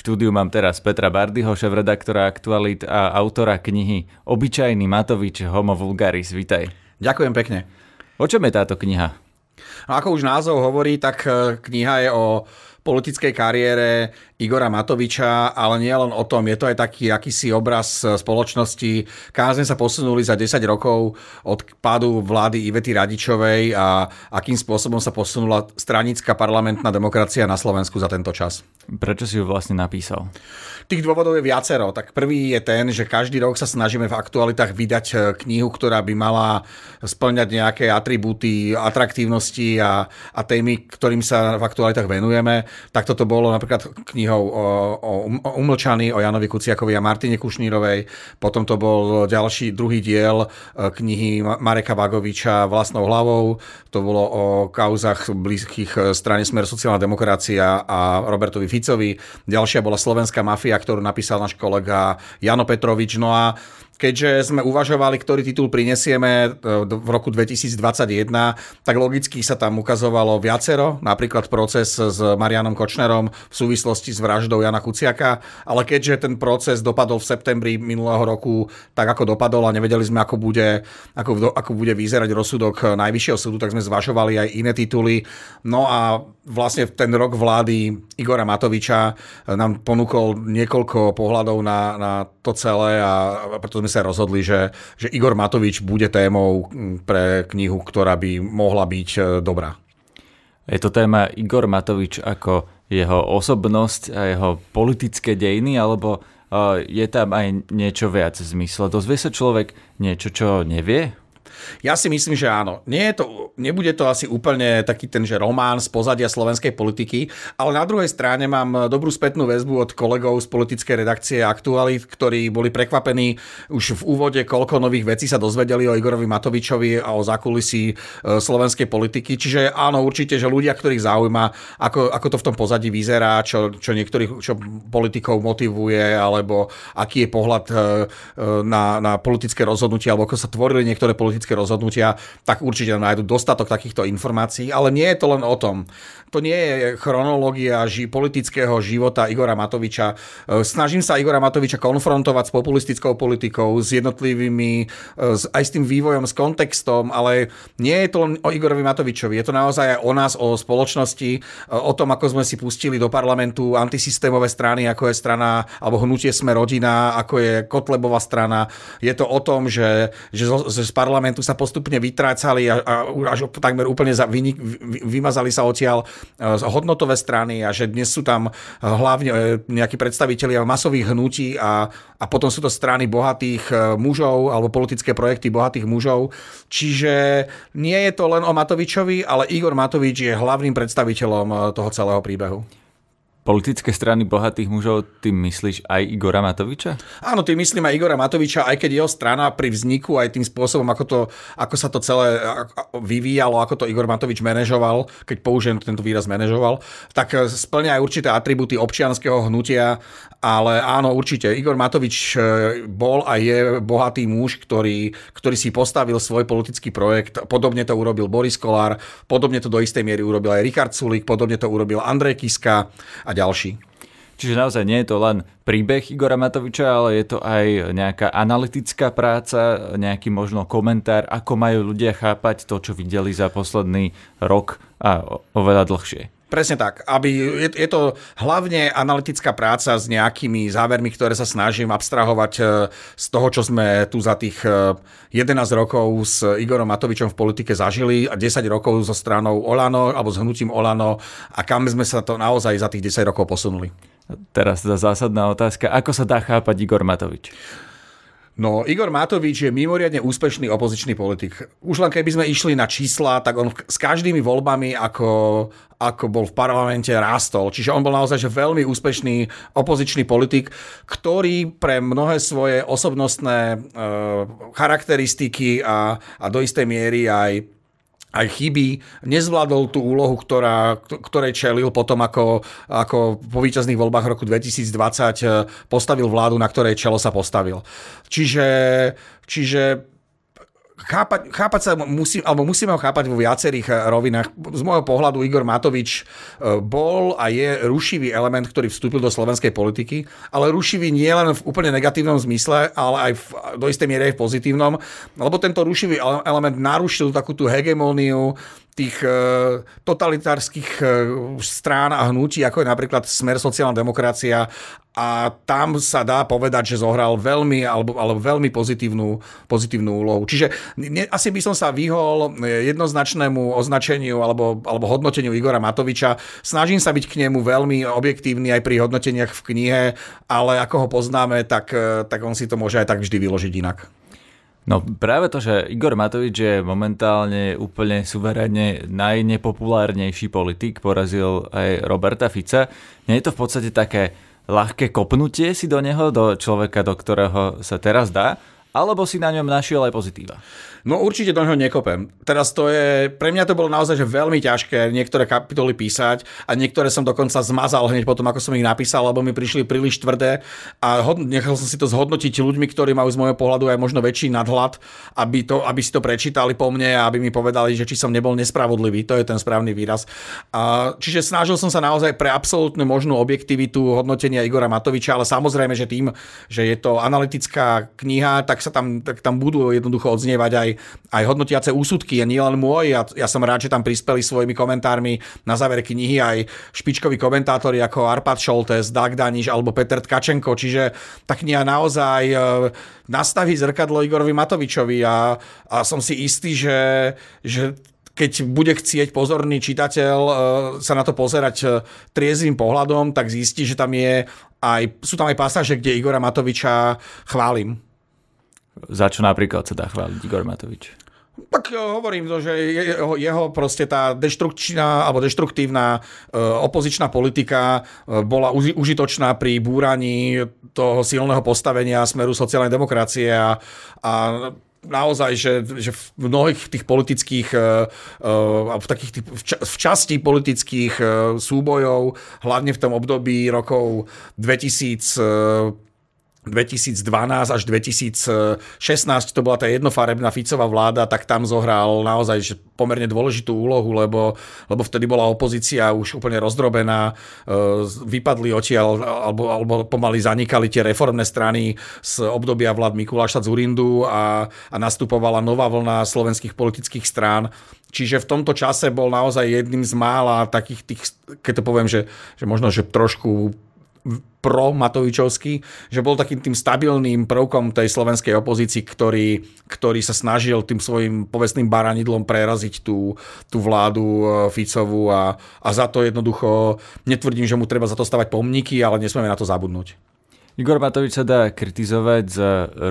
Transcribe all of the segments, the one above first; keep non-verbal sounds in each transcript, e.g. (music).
štúdiu mám teraz Petra Bardyho, šéf-redaktora Aktualit a autora knihy Obyčajný Matovič Homo Vulgaris. Vítaj. Ďakujem pekne. O čom je táto kniha? No ako už názov hovorí, tak e, kniha je o politickej kariére Igora Matoviča, ale nie len o tom, je to aj taký akýsi obraz spoločnosti. Kázne sa posunuli za 10 rokov od pádu vlády Ivety Radičovej a akým spôsobom sa posunula stranická parlamentná demokracia na Slovensku za tento čas. Prečo si ju vlastne napísal? Tých dôvodov je viacero. Tak prvý je ten, že každý rok sa snažíme v aktualitách vydať e, knihu, ktorá by mala splňať nejaké atribúty atraktívnosti a, a témy, ktorým sa v aktualitách venujeme. Tak toto bolo napríklad knihou o, o, o Umlčaní, o Janovi Kuciakovi a Martine Kušnírovej. Potom to bol ďalší, druhý diel e, knihy Mareka Vagoviča Vlastnou hlavou. To bolo o kauzach blízkych e, strane Smer sociálna demokracia a Robertovi Ficovi. Ďalšia bola Slovenská mafia, ktorú napísal náš kolega Jano Petrovič. No a keďže sme uvažovali, ktorý titul prinesieme e, v roku 2021, tak logicky sa tam ukazovalo viacero, napríklad proces s Marianom Kočnerom v súvislosti s vraždou Jana Kuciaka, ale keďže ten proces dopadol v septembri minulého roku tak, ako dopadol a nevedeli sme, ako bude, ako, ako bude vyzerať rozsudok Najvyššieho súdu, tak sme zvažovali aj iné tituly. No a vlastne ten rok vlády Igora Matoviča nám ponúkol niekoľko pohľadov na, na to celé a preto sme sa rozhodli, že, že Igor Matovič bude témou pre knihu, ktorá by mohla byť e, dobrá. Je to téma Igor Matovič ako jeho osobnosť a jeho politické dejiny, alebo e, je tam aj niečo viac v zmysle? Dozvie sa človek niečo, čo nevie? Ja si myslím, že áno. Nie je to, nebude to asi úplne taký ten, že román z pozadia slovenskej politiky, ale na druhej strane mám dobrú spätnú väzbu od kolegov z politickej redakcie Aktualit, ktorí boli prekvapení už v úvode, koľko nových vecí sa dozvedeli o Igorovi Matovičovi a o zákulisí e, slovenskej politiky. Čiže áno, určite, že ľudia, ktorých zaujíma, ako, ako to v tom pozadí vyzerá, čo, čo niektorých čo politikov motivuje, alebo aký je pohľad e, e, na, na politické rozhodnutie, alebo ako sa tvorili niektoré politické politické rozhodnutia, tak určite nájdu dostatok takýchto informácií, ale nie je to len o tom. To nie je chronológia ži- politického života Igora Matoviča. E, snažím sa Igora Matoviča konfrontovať s populistickou politikou, s jednotlivými, e, aj s tým vývojom, s kontextom, ale nie je to len o Igorovi Matovičovi. Je to naozaj aj o nás, o spoločnosti, e, o tom, ako sme si pustili do parlamentu antisystémové strany, ako je strana, alebo hnutie Sme rodina, ako je Kotlebová strana. Je to o tom, že, že z, z parlamentu parlamentu sa postupne vytrácali a, a až takmer úplne za, vy, vymazali sa odtiaľ e, hodnotové strany a že dnes sú tam e, hlavne e, nejakí predstavitelia masových hnutí a, a potom sú to strany bohatých mužov alebo politické projekty bohatých mužov. Čiže nie je to len o Matovičovi, ale Igor Matovič je hlavným predstaviteľom toho celého príbehu politické strany bohatých mužov, ty myslíš aj Igora Matoviča? Áno, ty myslím aj Igora Matoviča, aj keď jeho strana pri vzniku, aj tým spôsobom, ako, to, ako sa to celé vyvíjalo, ako to Igor Matovič manažoval, keď použijem tento výraz manažoval, tak splňa aj určité atributy občianského hnutia, ale áno, určite, Igor Matovič e, bol a je bohatý muž, ktorý, ktorý si postavil svoj politický projekt, podobne to urobil Boris Kolár, podobne to do istej miery urobil aj Richard Sulik, podobne to urobil Andrej Kiska a ďalší. Čiže naozaj nie je to len príbeh Igora Matoviča, ale je to aj nejaká analytická práca, nejaký možno komentár, ako majú ľudia chápať to, čo videli za posledný rok a oveľa dlhšie. Presne tak. Aby, je, je to hlavne analytická práca s nejakými závermi, ktoré sa snažím abstrahovať e, z toho, čo sme tu za tých 11 e, rokov s Igorom Matovičom v politike zažili a 10 rokov so stranou Olano alebo s hnutím Olano a kam sme sa to naozaj za tých 10 rokov posunuli. Teraz tá zásadná otázka. Ako sa dá chápať Igor Matovič? No, Igor Matovič je mimoriadne úspešný opozičný politik. Už len keby sme išli na čísla, tak on s každými voľbami, ako, ako bol v parlamente, rástol. Čiže on bol naozaj že veľmi úspešný opozičný politik, ktorý pre mnohé svoje osobnostné e, charakteristiky a, a do istej miery aj aj chyby, nezvládol tú úlohu, ktorá, ktorej čelil potom, ako, ako po víťazných voľbách roku 2020 eh, postavil vládu, na ktorej čelo sa postavil. Čiže, čiže chápať, chápať sa musí, alebo musíme ho chápať vo viacerých eh, rovinách. Z môjho pohľadu Igor Matovič eh, bol a je rušivý element, ktorý vstúpil do slovenskej politiky, ale rušivý nie len v úplne negatívnom zmysle, ale aj v, do istej miery aj v pozitívnom, lebo tento rušivý element narušil takú tú hegemóniu tých e, totalitárskych e, strán a hnutí, ako je napríklad Smer sociálna demokracia a tam sa dá povedať, že zohral veľmi alebo, alebo veľmi pozitívnu, pozitívnu úlohu. Čiže ne, asi by som sa vyhol jednoznačnému označeniu alebo, alebo hodnoteniu Igora Matoviča. Snažím sa byť k nemu veľmi objektívny aj pri hodnoteniach v knihe, ale ako ho poznáme, tak, e, tak on si to môže aj tak vždy vyložiť inak. No práve to, že Igor Matovič je momentálne úplne suverene najnepopulárnejší politik, porazil aj Roberta Fica. Nie je to v podstate také ľahké kopnutie si do neho, do človeka, do ktorého sa teraz dá, alebo si na ňom našiel aj pozitíva? No určite do neho nekopem. Teraz to je, pre mňa to bolo naozaj že veľmi ťažké niektoré kapitoly písať a niektoré som dokonca zmazal hneď potom, ako som ich napísal, lebo mi prišli príliš tvrdé a hod, nechal som si to zhodnotiť ľuďmi, ktorí majú z môjho pohľadu aj možno väčší nadhľad, aby, to, aby si to prečítali po mne a aby mi povedali, že či som nebol nespravodlivý. To je ten správny výraz. A, čiže snažil som sa naozaj pre absolútnu možnú objektivitu hodnotenia Igora Matoviča, ale samozrejme, že tým, že je to analytická kniha, tak sa tam, tak tam budú jednoducho odznievať aj aj, hodnotiace úsudky, a nie len môj. Ja, ja som rád, že tam prispeli svojimi komentármi na záver knihy aj špičkoví komentátori ako Arpad Šoltes, Dag Daniš alebo Peter Tkačenko, čiže tá kniha naozaj e, nastaví zrkadlo Igorovi Matovičovi a, a som si istý, že, že keď bude chcieť pozorný čitateľ e, sa na to pozerať e, triezvým pohľadom, tak zistí, že tam je aj, sú tam aj pasáže, kde Igora Matoviča chválim. Za čo napríklad sa dá chváliť Igor Matovič? Tak eh, hovorím to, že jeho, proste tá deštrukčná alebo deštruktívna e, opozičná politika e, bola uži, užitočná pri búraní toho silného postavenia smeru sociálnej demokracie a, a naozaj, že, že v mnohých tých politických, v, takých tých, v časti politických súbojov, hlavne v tom období rokov 2000 2012 až 2016 to bola tá jednofarebná Ficová vláda, tak tam zohral naozaj že pomerne dôležitú úlohu, lebo, lebo vtedy bola opozícia už úplne rozdrobená, e, vypadli odtiaľ, alebo, alebo pomaly zanikali tie reformné strany z obdobia vlád Mikuláša Zurindu a, a nastupovala nová vlna slovenských politických strán. Čiže v tomto čase bol naozaj jedným z mála takých tých, keď to poviem, že, že možno, že trošku pro Matovičovský, že bol takým tým stabilným prvkom tej slovenskej opozícii, ktorý, ktorý sa snažil tým svojim povestným baranidlom preraziť tú, tú vládu e, Ficovú a, a za to jednoducho, netvrdím, že mu treba za to stavať pomníky, ale nesmieme na to zabudnúť. Igor Matovič sa dá kritizovať z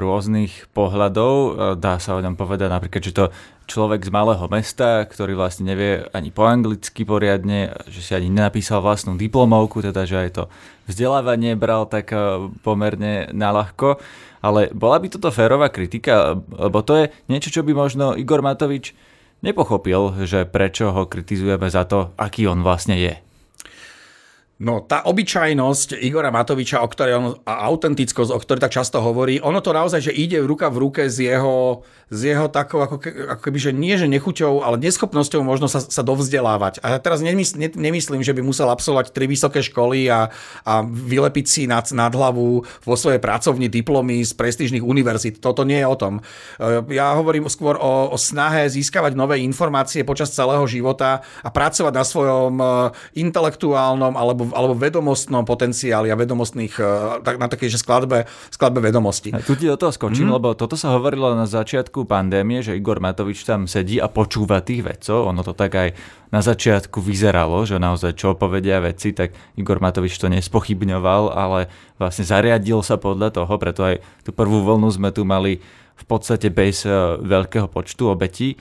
rôznych pohľadov. Dá sa o ňom povedať napríklad, že to človek z malého mesta, ktorý vlastne nevie ani po anglicky poriadne, že si ani nenapísal vlastnú diplomovku, teda že aj to vzdelávanie bral tak e, pomerne naľahko. Ale bola by toto férová kritika, lebo to je niečo, čo by možno Igor Matovič nepochopil, že prečo ho kritizujeme za to, aký on vlastne je. No, tá obyčajnosť Igora Matoviča, o ktorej on, a autentickosť, o ktorej tak často hovorí, ono to naozaj, že ide ruka v ruke s jeho, s jeho takou, ako, ako keby, že nie, že nechuťou, ale neschopnosťou možno sa, sa dovzdelávať. A ja teraz nemysl, ne, nemyslím, že by musel absolvovať tri vysoké školy a, a vylepiť si nad, nad hlavu vo svojej pracovni diplomy z prestížnych univerzít. Toto nie je o tom. E, ja hovorím skôr o, o snahe získavať nové informácie počas celého života a pracovať na svojom e, intelektuálnom alebo alebo vedomostnom potenciáli a vedomostných, e, na takej že skladbe, skladbe vedomostí. A tu ti do toho skočím, mm. lebo toto sa hovorilo na začiatku pandémie, že Igor Matovič tam sedí a počúva tých vedcov. Ono to tak aj na začiatku vyzeralo, že naozaj čo povedia veci, tak Igor Matovič to nespochybňoval, ale vlastne zariadil sa podľa toho, preto aj tú prvú vlnu sme tu mali v podstate bez e, veľkého počtu obetí.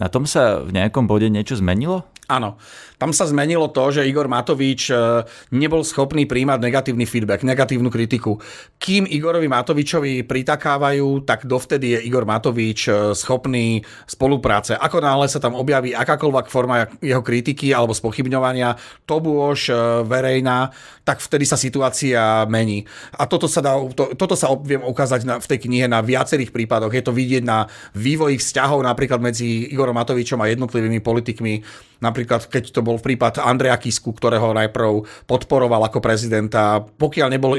Na tom sa v nejakom bode niečo zmenilo? Áno. Tam sa zmenilo to, že Igor Matovič e, nebol schopný príjmať negatívny feedback, negatívnu kritiku. Kým Igorovi Matovičovi pritakávajú, tak dovtedy je Igor Matovič e, schopný spolupráce. Ako náhle sa tam objaví akákoľvek forma jeho kritiky alebo spochybňovania, to bôž e, verejná, tak vtedy sa situácia mení. A toto sa, dá, to, toto sa viem ukázať na, v tej knihe na viacerých prípadoch. Je to vidieť na vývoji vzťahov napríklad medzi Igorom Matovičom a jednotlivými politikmi Napríklad, keď to bol v prípad Andreja Kisku, ktorého najprv podporoval ako prezidenta, pokiaľ nebol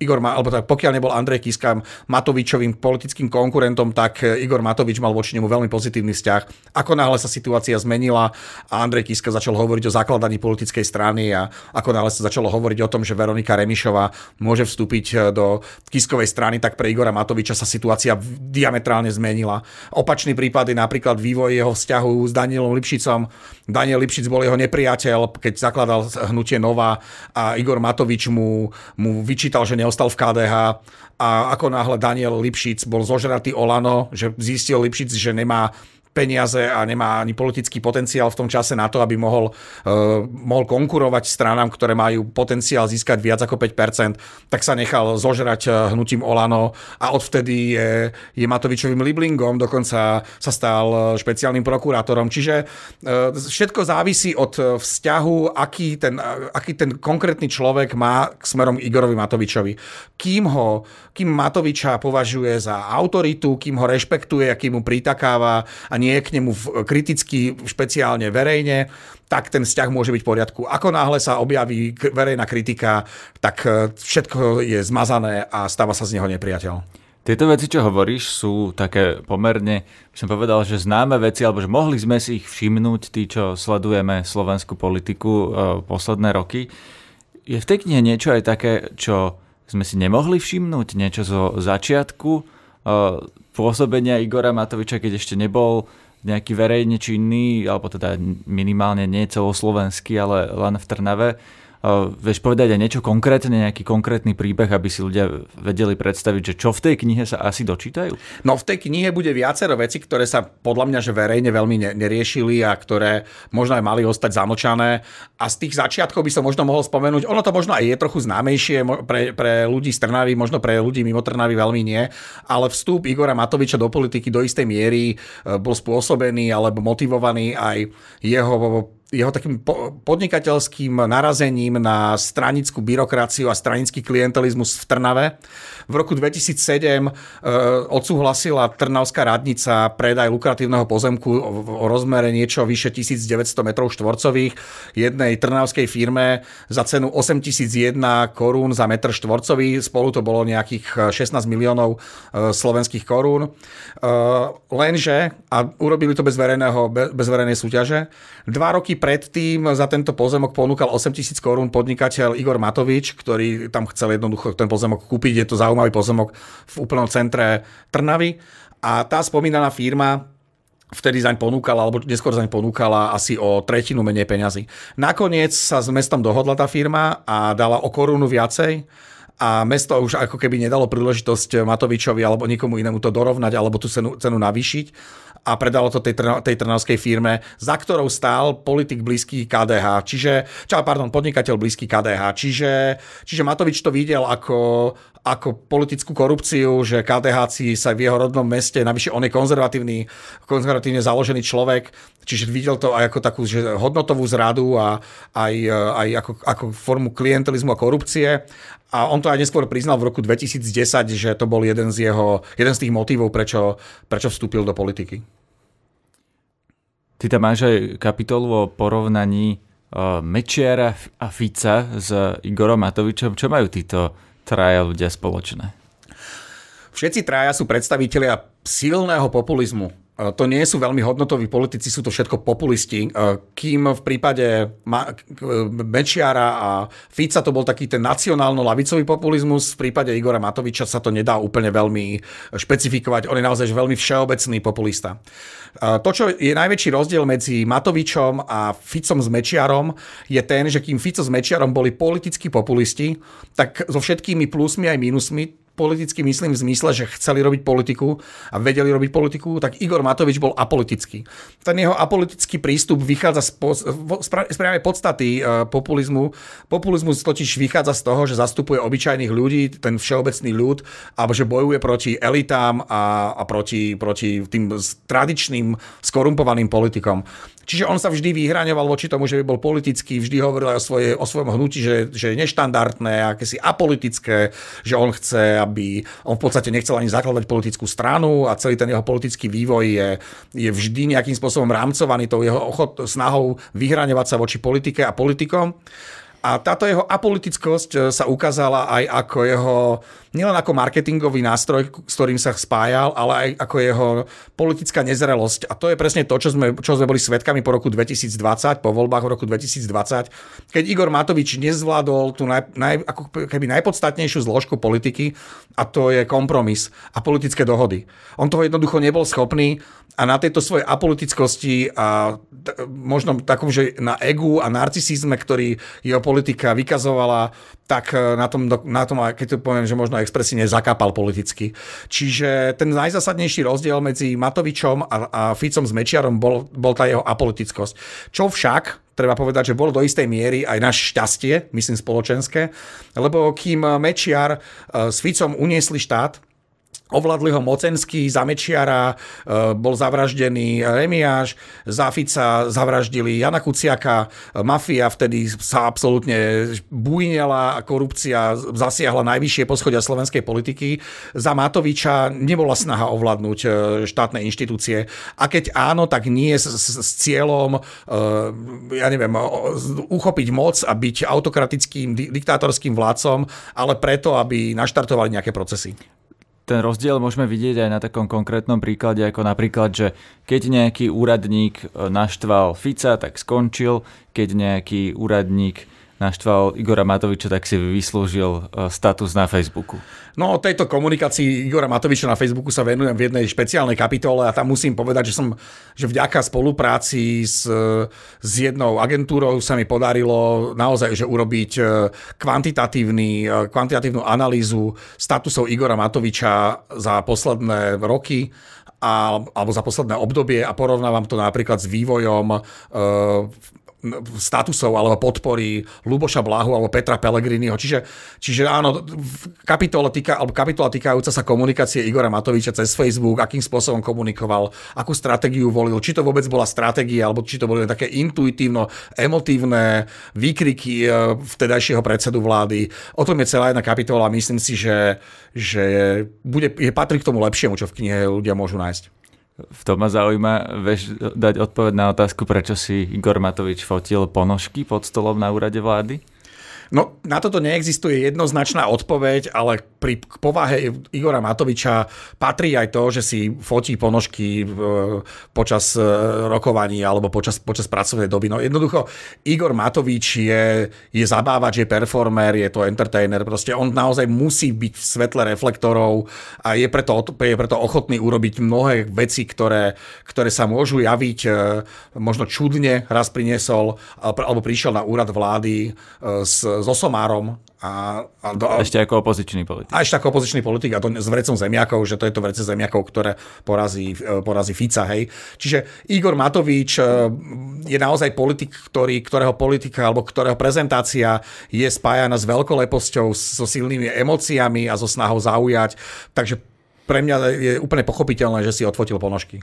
Igor, alebo tak, pokiaľ nebol Andrej Kiska Matovičovým politickým konkurentom, tak Igor Matovič mal voči nemu veľmi pozitívny vzťah. Ako náhle sa situácia zmenila a Andrej Kiska začal hovoriť o zakladaní politickej strany a ako náhle sa začalo hovoriť o tom, že Veronika Remišová môže vstúpiť do Kiskovej strany, tak pre Igora Matoviča sa situácia diametrálne zmenila. Opačný prípad je napríklad vývoj jeho vzťahu s Danielom Lipšicom. Daniel Lipšic bol jeho nepriateľ, keď zakladal hnutie Nova a Igor Matovič mu, mu vyčítal, že neostal v KDH a ako náhle Daniel Lipšic bol zožratý Olano, že zistil Lipšic, že nemá peniaze a nemá ani politický potenciál v tom čase na to, aby mohol, uh, mohol konkurovať stranám, ktoré majú potenciál získať viac ako 5%, tak sa nechal zožrať eh, hnutím Olano a odvtedy je, je Matovičovým liblingom, dokonca sa stal eh, špeciálnym prokurátorom. Čiže uh, všetko závisí od vzťahu, aký ten, aký ten konkrétny človek má k smerom Igorovi Matovičovi. Kým ho, kým Matoviča považuje za autoritu, kým ho rešpektuje, kým mu pritakáva a nie je k nemu kriticky, špeciálne verejne, tak ten vzťah môže byť v poriadku. Ako náhle sa objaví verejná kritika, tak e, všetko je zmazané a stáva sa z neho nepriateľ. Tieto veci, čo hovoríš, sú také pomerne, by som povedal, že známe veci, alebo že mohli sme si ich všimnúť, tí, čo sledujeme slovenskú politiku e, posledné roky. Je v tej knihe niečo aj také, čo sme si nemohli všimnúť, niečo zo začiatku pôsobenia Igora Matoviča, keď ešte nebol nejaký verejne činný, alebo teda minimálne nie celoslovenský, ale len v Trnave. Vieš povedať aj niečo konkrétne, nejaký konkrétny príbeh, aby si ľudia vedeli predstaviť, že čo v tej knihe sa asi dočítajú? No v tej knihe bude viacero veci, ktoré sa podľa mňa že verejne veľmi neriešili a ktoré možno aj mali ostať zamlčané. A z tých začiatkov by som možno mohol spomenúť, ono to možno aj je trochu známejšie pre, pre ľudí z Trnavy, možno pre ľudí mimo Trnavy veľmi nie, ale vstup Igora Matoviča do politiky do istej miery e, bol spôsobený alebo motivovaný aj jeho jeho takým podnikateľským narazením na stranickú byrokraciu a stranický klientelizmus v Trnave. V roku 2007 e, odsúhlasila Trnavská radnica predaj lukratívneho pozemku o rozmere niečo vyše 1900 m štvorcových jednej trnavskej firme za cenu 8001 korún za metr štvorcový. Spolu to bolo nejakých 16 miliónov e, slovenských korún. Lenže, a urobili to bez, verejného, bez verejnej súťaže, dva roky predtým za tento pozemok ponúkal 8 tisíc korún podnikateľ Igor Matovič, ktorý tam chcel jednoducho ten pozemok kúpiť. Je to zaujímavé pozemok v úplnom centre Trnavy. A tá spomínaná firma vtedy zaň ponúkala, alebo neskôr zaň ponúkala asi o tretinu menej peňazí. Nakoniec sa s mestom dohodla tá firma a dala o korunu viacej a mesto už ako keby nedalo príležitosť Matovičovi alebo nikomu inému to dorovnať alebo tú cenu, cenu navýšiť. A predalo to tej, tej trnavskej firme, za ktorou stál politik blízky KDH, čiže, čo, pardon, podnikateľ blízky KDH, čiže, čiže Matovič to videl ako, ako politickú korupciu, že KDH sa v jeho rodnom meste, navyše on je konzervatívny, konzervatívne založený človek, čiže videl to aj ako takú že hodnotovú zradu a aj, aj ako, ako formu klientelizmu a korupcie a on to aj neskôr priznal v roku 2010, že to bol jeden z, jeho, jeden z tých motivov, prečo, prečo vstúpil do politiky. Ty tam máš aj kapitolu o porovnaní uh, Mečiara a Fica s Igorom Matovičom. Čo majú títo traja ľudia spoločné? Všetci traja sú predstavitelia silného populizmu to nie sú veľmi hodnotoví politici, sú to všetko populisti. Kým v prípade Mečiara a Fica to bol taký ten nacionálno-lavicový populizmus, v prípade Igora Matoviča sa to nedá úplne veľmi špecifikovať. On je naozaj veľmi všeobecný populista. To, čo je najväčší rozdiel medzi Matovičom a Ficom s Mečiarom, je ten, že kým Fico s Mečiarom boli politickí populisti, tak so všetkými plusmi aj mínusmi politicky myslím v zmysle, že chceli robiť politiku a vedeli robiť politiku, tak Igor Matovič bol apolitický. Ten jeho apolitický prístup vychádza z, po, podstaty uh, populizmu. Populizmus totiž vychádza z toho, že zastupuje obyčajných ľudí, ten všeobecný ľud, alebo že bojuje proti elitám a, a proti, proti tým tradičným skorumpovaným politikom. Čiže on sa vždy vyhraňoval voči tomu, že by bol politický, vždy hovoril aj o, svoje, o svojom hnutí, že, že je neštandardné, akési apolitické, že on chce, aby on v podstate nechcel ani zakladať politickú stranu a celý ten jeho politický vývoj je, je vždy nejakým spôsobom rámcovaný tou jeho ochot, snahou vyhraňovať sa voči politike a politikom. A táto jeho apolitickosť e, sa ukázala aj ako jeho, nielen ako marketingový nástroj, s ktorým sa spájal, ale aj ako jeho politická nezrelosť. A to je presne to, čo sme, čo sme boli svetkami po roku 2020, po voľbách v roku 2020, keď Igor Matovič nezvládol tú naj, naj, ako keby najpodstatnejšiu zložku politiky a to je kompromis a politické dohody. On toho jednoducho nebol schopný a na tejto svojej apolitickosti a možno takom, že na egu a narcisizme, ktorý jeho politika vykazovala, tak e, na tom, na tom keď to poviem, že možno expresívne zakápal politicky. Čiže ten najzásadnejší rozdiel medzi Matovičom a, a Ficom s Mečiarom bol, bol tá jeho apolitickosť. Čo však treba povedať, že bolo do istej miery aj naše šťastie, myslím spoločenské, lebo kým Mečiar e, s Ficom uniesli štát, Ovládli ho Mocenský, za Mečiara, e, bol zavraždený Remiáš, za Fica zavraždili Jana Kuciaka, e, mafia vtedy sa absolútne bujnela a korupcia zasiahla najvyššie poschodia slovenskej politiky. Za Matoviča nebola snaha ovládnuť e, štátne inštitúcie. A keď áno, tak nie s, s, s cieľom, ja neviem, uchopiť moc a byť autokratickým, diktátorským vládcom, ale preto, aby naštartovali nejaké procesy ten rozdiel môžeme vidieť aj na takom konkrétnom príklade, ako napríklad, že keď nejaký úradník e, naštval Fica, tak skončil, keď nejaký úradník naštval Igora Matoviča, tak si vyslúžil e, status na Facebooku. No o tejto komunikácii Igora Matoviča na Facebooku sa venujem v jednej špeciálnej kapitole a tam musím povedať, že som, že vďaka spolupráci s, s jednou agentúrou sa mi podarilo naozaj, že urobiť e, kvantitatívny, e, kvantitatívnu analýzu statusov Igora Matoviča za posledné roky a, alebo za posledné obdobie a porovnávam to napríklad s vývojom e, statusov alebo podpory Luboša Blahu alebo Petra Pellegriniho. Čiže, čiže áno, kapitola, týka, alebo kapitola týkajúca sa komunikácie Igora Matoviča cez Facebook, akým spôsobom komunikoval, akú stratégiu volil, či to vôbec bola stratégia, alebo či to boli také intuitívno, emotívne výkriky e, vtedajšieho predsedu vlády. O tom je celá jedna kapitola. Myslím si, že, že bude, je patrí k tomu lepšiemu, čo v knihe ľudia môžu nájsť. V tom ma zaujíma, vieš dať odpoveď na otázku, prečo si Igor Matovič fotil ponožky pod stolom na úrade vlády? No, na toto neexistuje jednoznačná odpoveď, ale pri povahe Igora Matoviča patrí aj to, že si fotí ponožky e, počas e, rokovaní alebo počas, počas pracovnej doby. No jednoducho, Igor Matovič je, je zabávač, je performer, je to entertainer, proste on naozaj musí byť v svetle reflektorov a je preto, je preto ochotný urobiť mnohé veci, ktoré, ktoré sa môžu javiť e, možno čudne, raz priniesol alebo prišiel na úrad vlády s so Somárom. A, a, do, a ešte ako opozičný politik. A ešte ako opozičný politik a to s vrecom zemiakov, že to je to vrece zemiakov, ktoré porazí, e, porazí Fica. Hej. Čiže Igor Matovič e, je naozaj politik, ktorý, ktorého politika alebo ktorého prezentácia je spájana s veľkoleposťou, so silnými emóciami a so snahou zaujať. Takže pre mňa je úplne pochopiteľné, že si odfotil ponožky.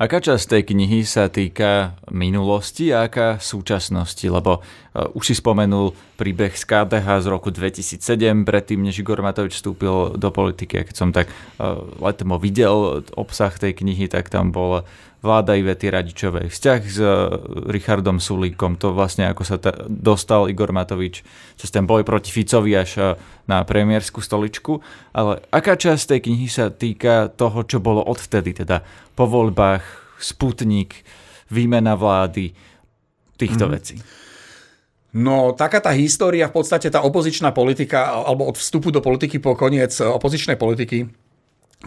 Aká časť tej knihy sa týka minulosti a aká súčasnosti? Lebo uh, už si spomenul príbeh z KDH z roku 2007, predtým, než Igor Matovič vstúpil do politiky. A keď som tak uh, letmo videl obsah tej knihy, tak tam bol vláda Ivety Radičovej, vzťah s eh, Richardom Sulíkom, to vlastne ako sa ta, dostal Igor Matovič cez ten boj proti Ficovi až eh, na premiérskú stoličku, ale aká časť tej knihy sa týka toho, čo bolo odvtedy, teda po voľbách, Sputnik, výmena vlády, týchto mm. vecí? No, taká tá história, v podstate tá opozičná politika, alebo od vstupu do politiky po koniec opozičnej politiky,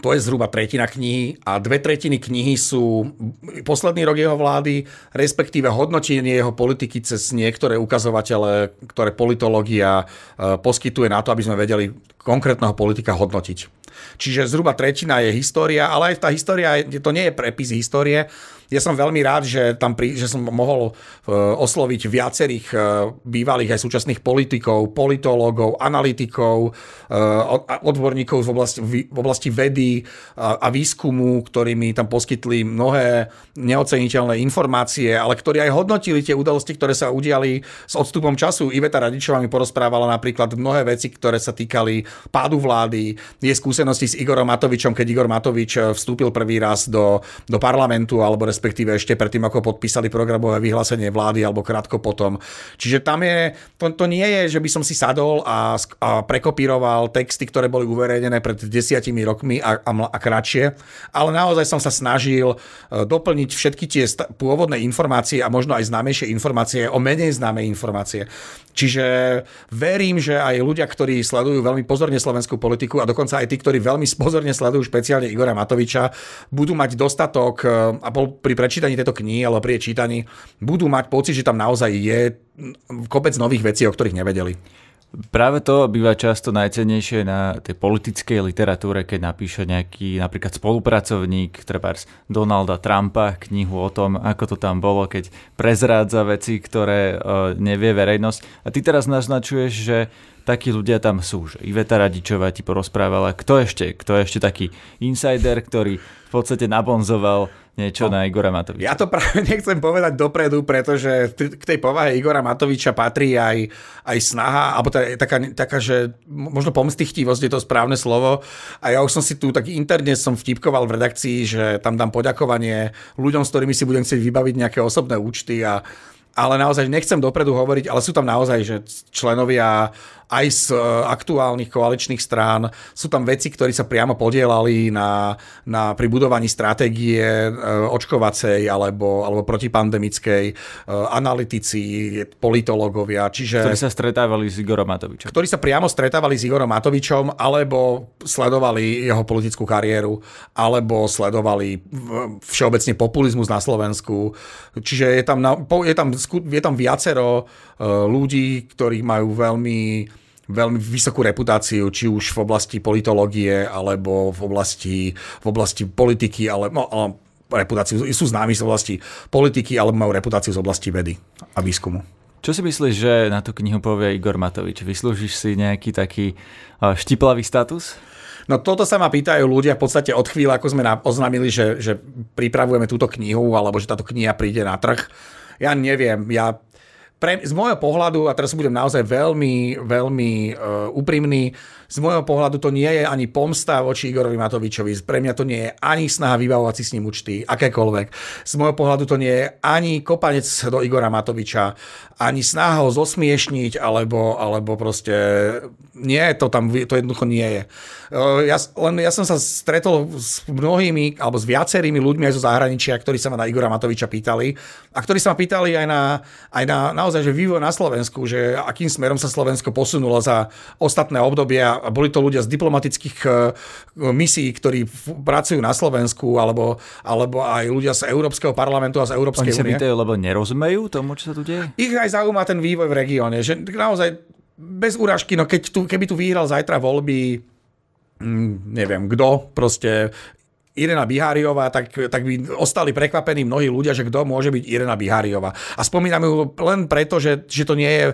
to je zhruba tretina knihy a dve tretiny knihy sú posledný rok jeho vlády, respektíve hodnotenie jeho politiky cez niektoré ukazovatele, ktoré politológia e, poskytuje na to, aby sme vedeli konkrétneho politika hodnotiť. Čiže zhruba tretina je história, ale aj tá história, to nie je prepis histórie, ja som veľmi rád, že, tam pri, že som mohol uh, osloviť viacerých uh, bývalých aj súčasných politikov, politológov, analytikov, uh, odborníkov v oblasti, v oblasti vedy a, a výskumu, ktorí mi tam poskytli mnohé neoceniteľné informácie, ale ktorí aj hodnotili tie udalosti, ktoré sa udiali s odstupom času. Iveta Radičová mi porozprávala napríklad mnohé veci, ktoré sa týkali pádu vlády, je skúsenosti s Igorom Matovičom, keď Igor Matovič vstúpil prvý raz do, do parlamentu alebo respektíve ešte predtým, ako podpísali programové vyhlásenie vlády alebo krátko potom. Čiže tam je, to, to nie je, že by som si sadol a, a prekopíroval texty, ktoré boli uverejnené pred desiatimi rokmi a, a, a kratšie, ale naozaj som sa snažil e, doplniť všetky tie pôvodné informácie a možno aj známejšie informácie o menej známej informácie. Čiže verím, že aj ľudia, ktorí sledujú veľmi pozorne slovenskú politiku a dokonca aj tí, ktorí veľmi pozorne sledujú špeciálne Igora Matoviča, budú mať dostatok, e, a bol pri prečítaní tejto knihy alebo pri čítaní, budú mať pocit, že tam naozaj je kopec nových vecí, o ktorých nevedeli. Práve to býva často najcennejšie na tej politickej literatúre, keď napíše nejaký napríklad spolupracovník, treba Donalda Trumpa, knihu o tom, ako to tam bolo, keď prezrádza veci, ktoré uh, nevie verejnosť. A ty teraz naznačuješ, že takí ľudia tam sú. Že Iveta Radičová ti porozprávala, kto ešte, kto ešte taký insider, ktorý v podstate nabonzoval niečo no, na Igora Matoviča. Ja to práve (laughs) nechcem povedať dopredu, pretože k tej povahe Igora Matoviča patrí aj, aj snaha, alebo tá, taká, taká, že možno pomstichtivosť je to správne slovo. A ja už som si tu taký interne som vtipkoval v redakcii, že tam dám poďakovanie ľuďom, s ktorými si budem chcieť vybaviť nejaké osobné účty a ale naozaj nechcem dopredu hovoriť, ale sú tam naozaj že členovia aj z e, aktuálnych koaličných strán. Sú tam veci, ktorí sa priamo podielali na, na pribudovaní stratégie e, očkovacej alebo, alebo protipandemickej, e, analytici, politológovia. Čiže, ktorí sa stretávali s Igorom Matovičom. Ktorí sa priamo stretávali s Igorom Matovičom alebo sledovali jeho politickú kariéru alebo sledovali všeobecne populizmus na Slovensku. Čiže je tam, je tam, je tam viacero ľudí, ktorí majú veľmi veľmi vysokú reputáciu, či už v oblasti politológie, alebo v oblasti, v oblasti politiky, ale, no, ale reputáciu, sú známi z oblasti politiky, alebo majú reputáciu z oblasti vedy a výskumu. Čo si myslíš, že na tú knihu povie Igor Matovič? Vyslúžiš si nejaký taký štiplavý status? No toto sa ma pýtajú ľudia v podstate od chvíle, ako sme oznámili, že, že pripravujeme túto knihu, alebo že táto kniha príde na trh. Ja neviem, ja pre, z môjho pohľadu, a teraz budem naozaj veľmi, veľmi uh, úprimný, z môjho pohľadu to nie je ani pomsta voči Igorovi Matovičovi. Pre mňa to nie je ani snaha vybavovať si s ním účty, akékoľvek. Z môjho pohľadu to nie je ani kopanec do Igora Matoviča, ani snaha ho zosmiešniť, alebo, alebo proste nie, to tam to jednoducho nie je. Ja, len ja som sa stretol s mnohými, alebo s viacerými ľuďmi aj zo zahraničia, ktorí sa ma na Igora Matoviča pýtali a ktorí sa ma pýtali aj na, aj na naozaj, že vývoj na Slovensku, že akým smerom sa Slovensko posunulo za ostatné obdobia a boli to ľudia z diplomatických e, misií, ktorí pracujú na Slovensku, alebo, alebo aj ľudia z Európskeho parlamentu a z Európskej únie. Oni sa pýtajú, lebo nerozumejú tomu, čo sa tu deje? Ich aj zaujíma ten vývoj v regióne, že naozaj bez úražky, no keď tu, keby tu vyhral zajtra voľby mm, neviem kto, proste Irena Biháriová, tak, tak by ostali prekvapení mnohí ľudia, že kto môže byť Irena Biháriová. A spomínam ju len preto, že, že to nie je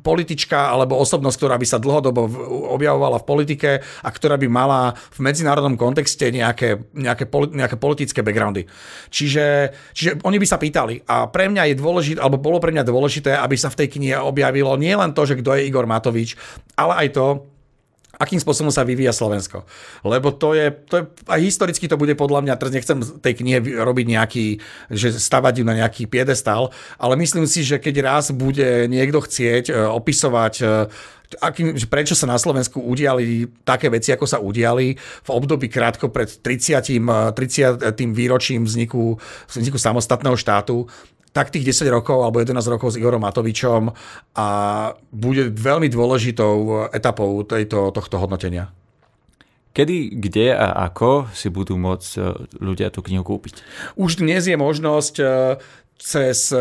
politička alebo osobnosť, ktorá by sa dlhodobo objavovala v politike a ktorá by mala v medzinárodnom kontexte nejaké, nejaké, nejaké politické backgroundy. Čiže, čiže oni by sa pýtali. A pre mňa je dôležité, alebo bolo pre mňa dôležité, aby sa v tej knihe objavilo nielen to, že kto je Igor Matovič, ale aj to, akým spôsobom sa vyvíja Slovensko. Lebo to je, to je, aj historicky to bude podľa mňa, teraz nechcem tej knihe robiť nejaký, že stavať ju na nejaký piedestal, ale myslím si, že keď raz bude niekto chcieť e, opisovať e, akým, prečo sa na Slovensku udiali také veci, ako sa udiali v období krátko pred 30. 30. výročím vzniku, vzniku samostatného štátu, tak tých 10 rokov alebo 11 rokov s Igorom Matovičom a bude veľmi dôležitou etapou tejto, tohto hodnotenia. Kedy, kde a ako si budú môcť e, ľudia tú knihu kúpiť? Už dnes je možnosť e, cez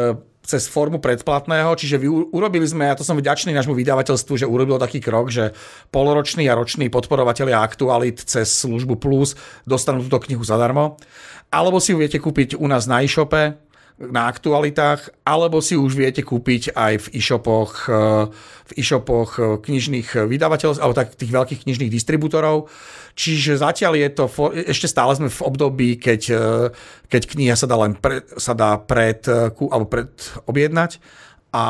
cez formu predplatného, čiže vy, urobili sme, ja to som vďačný nášmu vydavateľstvu, že urobilo taký krok, že poloroční a roční podporovatelia aktualit cez službu Plus dostanú túto knihu zadarmo. Alebo si ju viete kúpiť u nás na e-shope, na aktualitách, alebo si už viete kúpiť aj v e-shopoch, eh, v e-shopoch eh, knižných vydavateľov, alebo tak tých veľkých knižných distribútorov. Čiže zatiaľ je to, ešte stále sme v období, keď, eh, keď kniha sa dá len pre, sa dá pred, alebo pred objednať a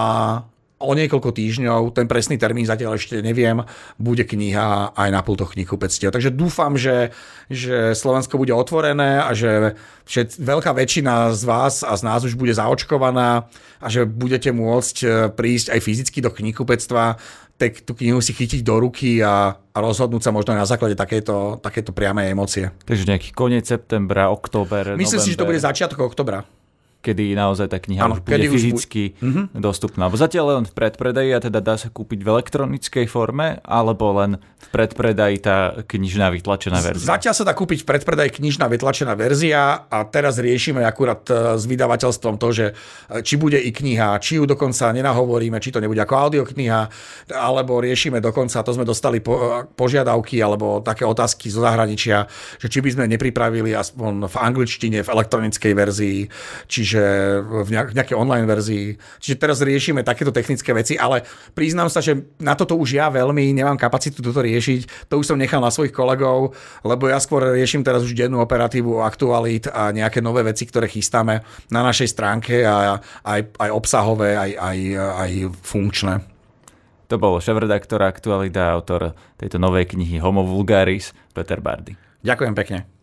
o niekoľko týždňov, ten presný termín zatiaľ ešte neviem, bude kniha aj na pultoch knihkupectiev. Takže dúfam, že, že Slovensko bude otvorené a že všet, veľká väčšina z vás a z nás už bude zaočkovaná a že budete môcť e, prísť aj fyzicky do knihkupectva, tak tú knihu si chytiť do ruky a, a rozhodnúť sa možno aj na základe takéto, takéto priamej emócie. Takže nejaký koniec septembra, október, Myslím november. si, že to bude začiatok oktobra kedy naozaj tá kniha ano, už bude fyzicky už... Mhm. dostupná. Zatiaľ len v predpredaji a teda dá sa kúpiť v elektronickej forme, alebo len v predpredaji tá knižná vytlačená verzia? Zatiaľ sa dá kúpiť v predpredaji knižná vytlačená verzia a teraz riešime akurát e, s vydavateľstvom to, že e, či bude i kniha, či ju dokonca nenahovoríme, či to nebude ako audiokniha, alebo riešime dokonca, to sme dostali po, e, požiadavky alebo také otázky zo zahraničia, že či by sme nepripravili aspoň v angličtine, v elektronickej verzii, čiže čiže v nejakej online verzii. Čiže teraz riešime takéto technické veci, ale priznám sa, že na toto už ja veľmi nemám kapacitu toto riešiť. To už som nechal na svojich kolegov, lebo ja skôr riešim teraz už dennú operatívu aktualit a nejaké nové veci, ktoré chystáme na našej stránke a aj, aj obsahové, aj, aj, aj funkčné. To bol šéf-redaktor Aktualita a autor tejto novej knihy Homo Vulgaris, Peter Bardy. Ďakujem pekne.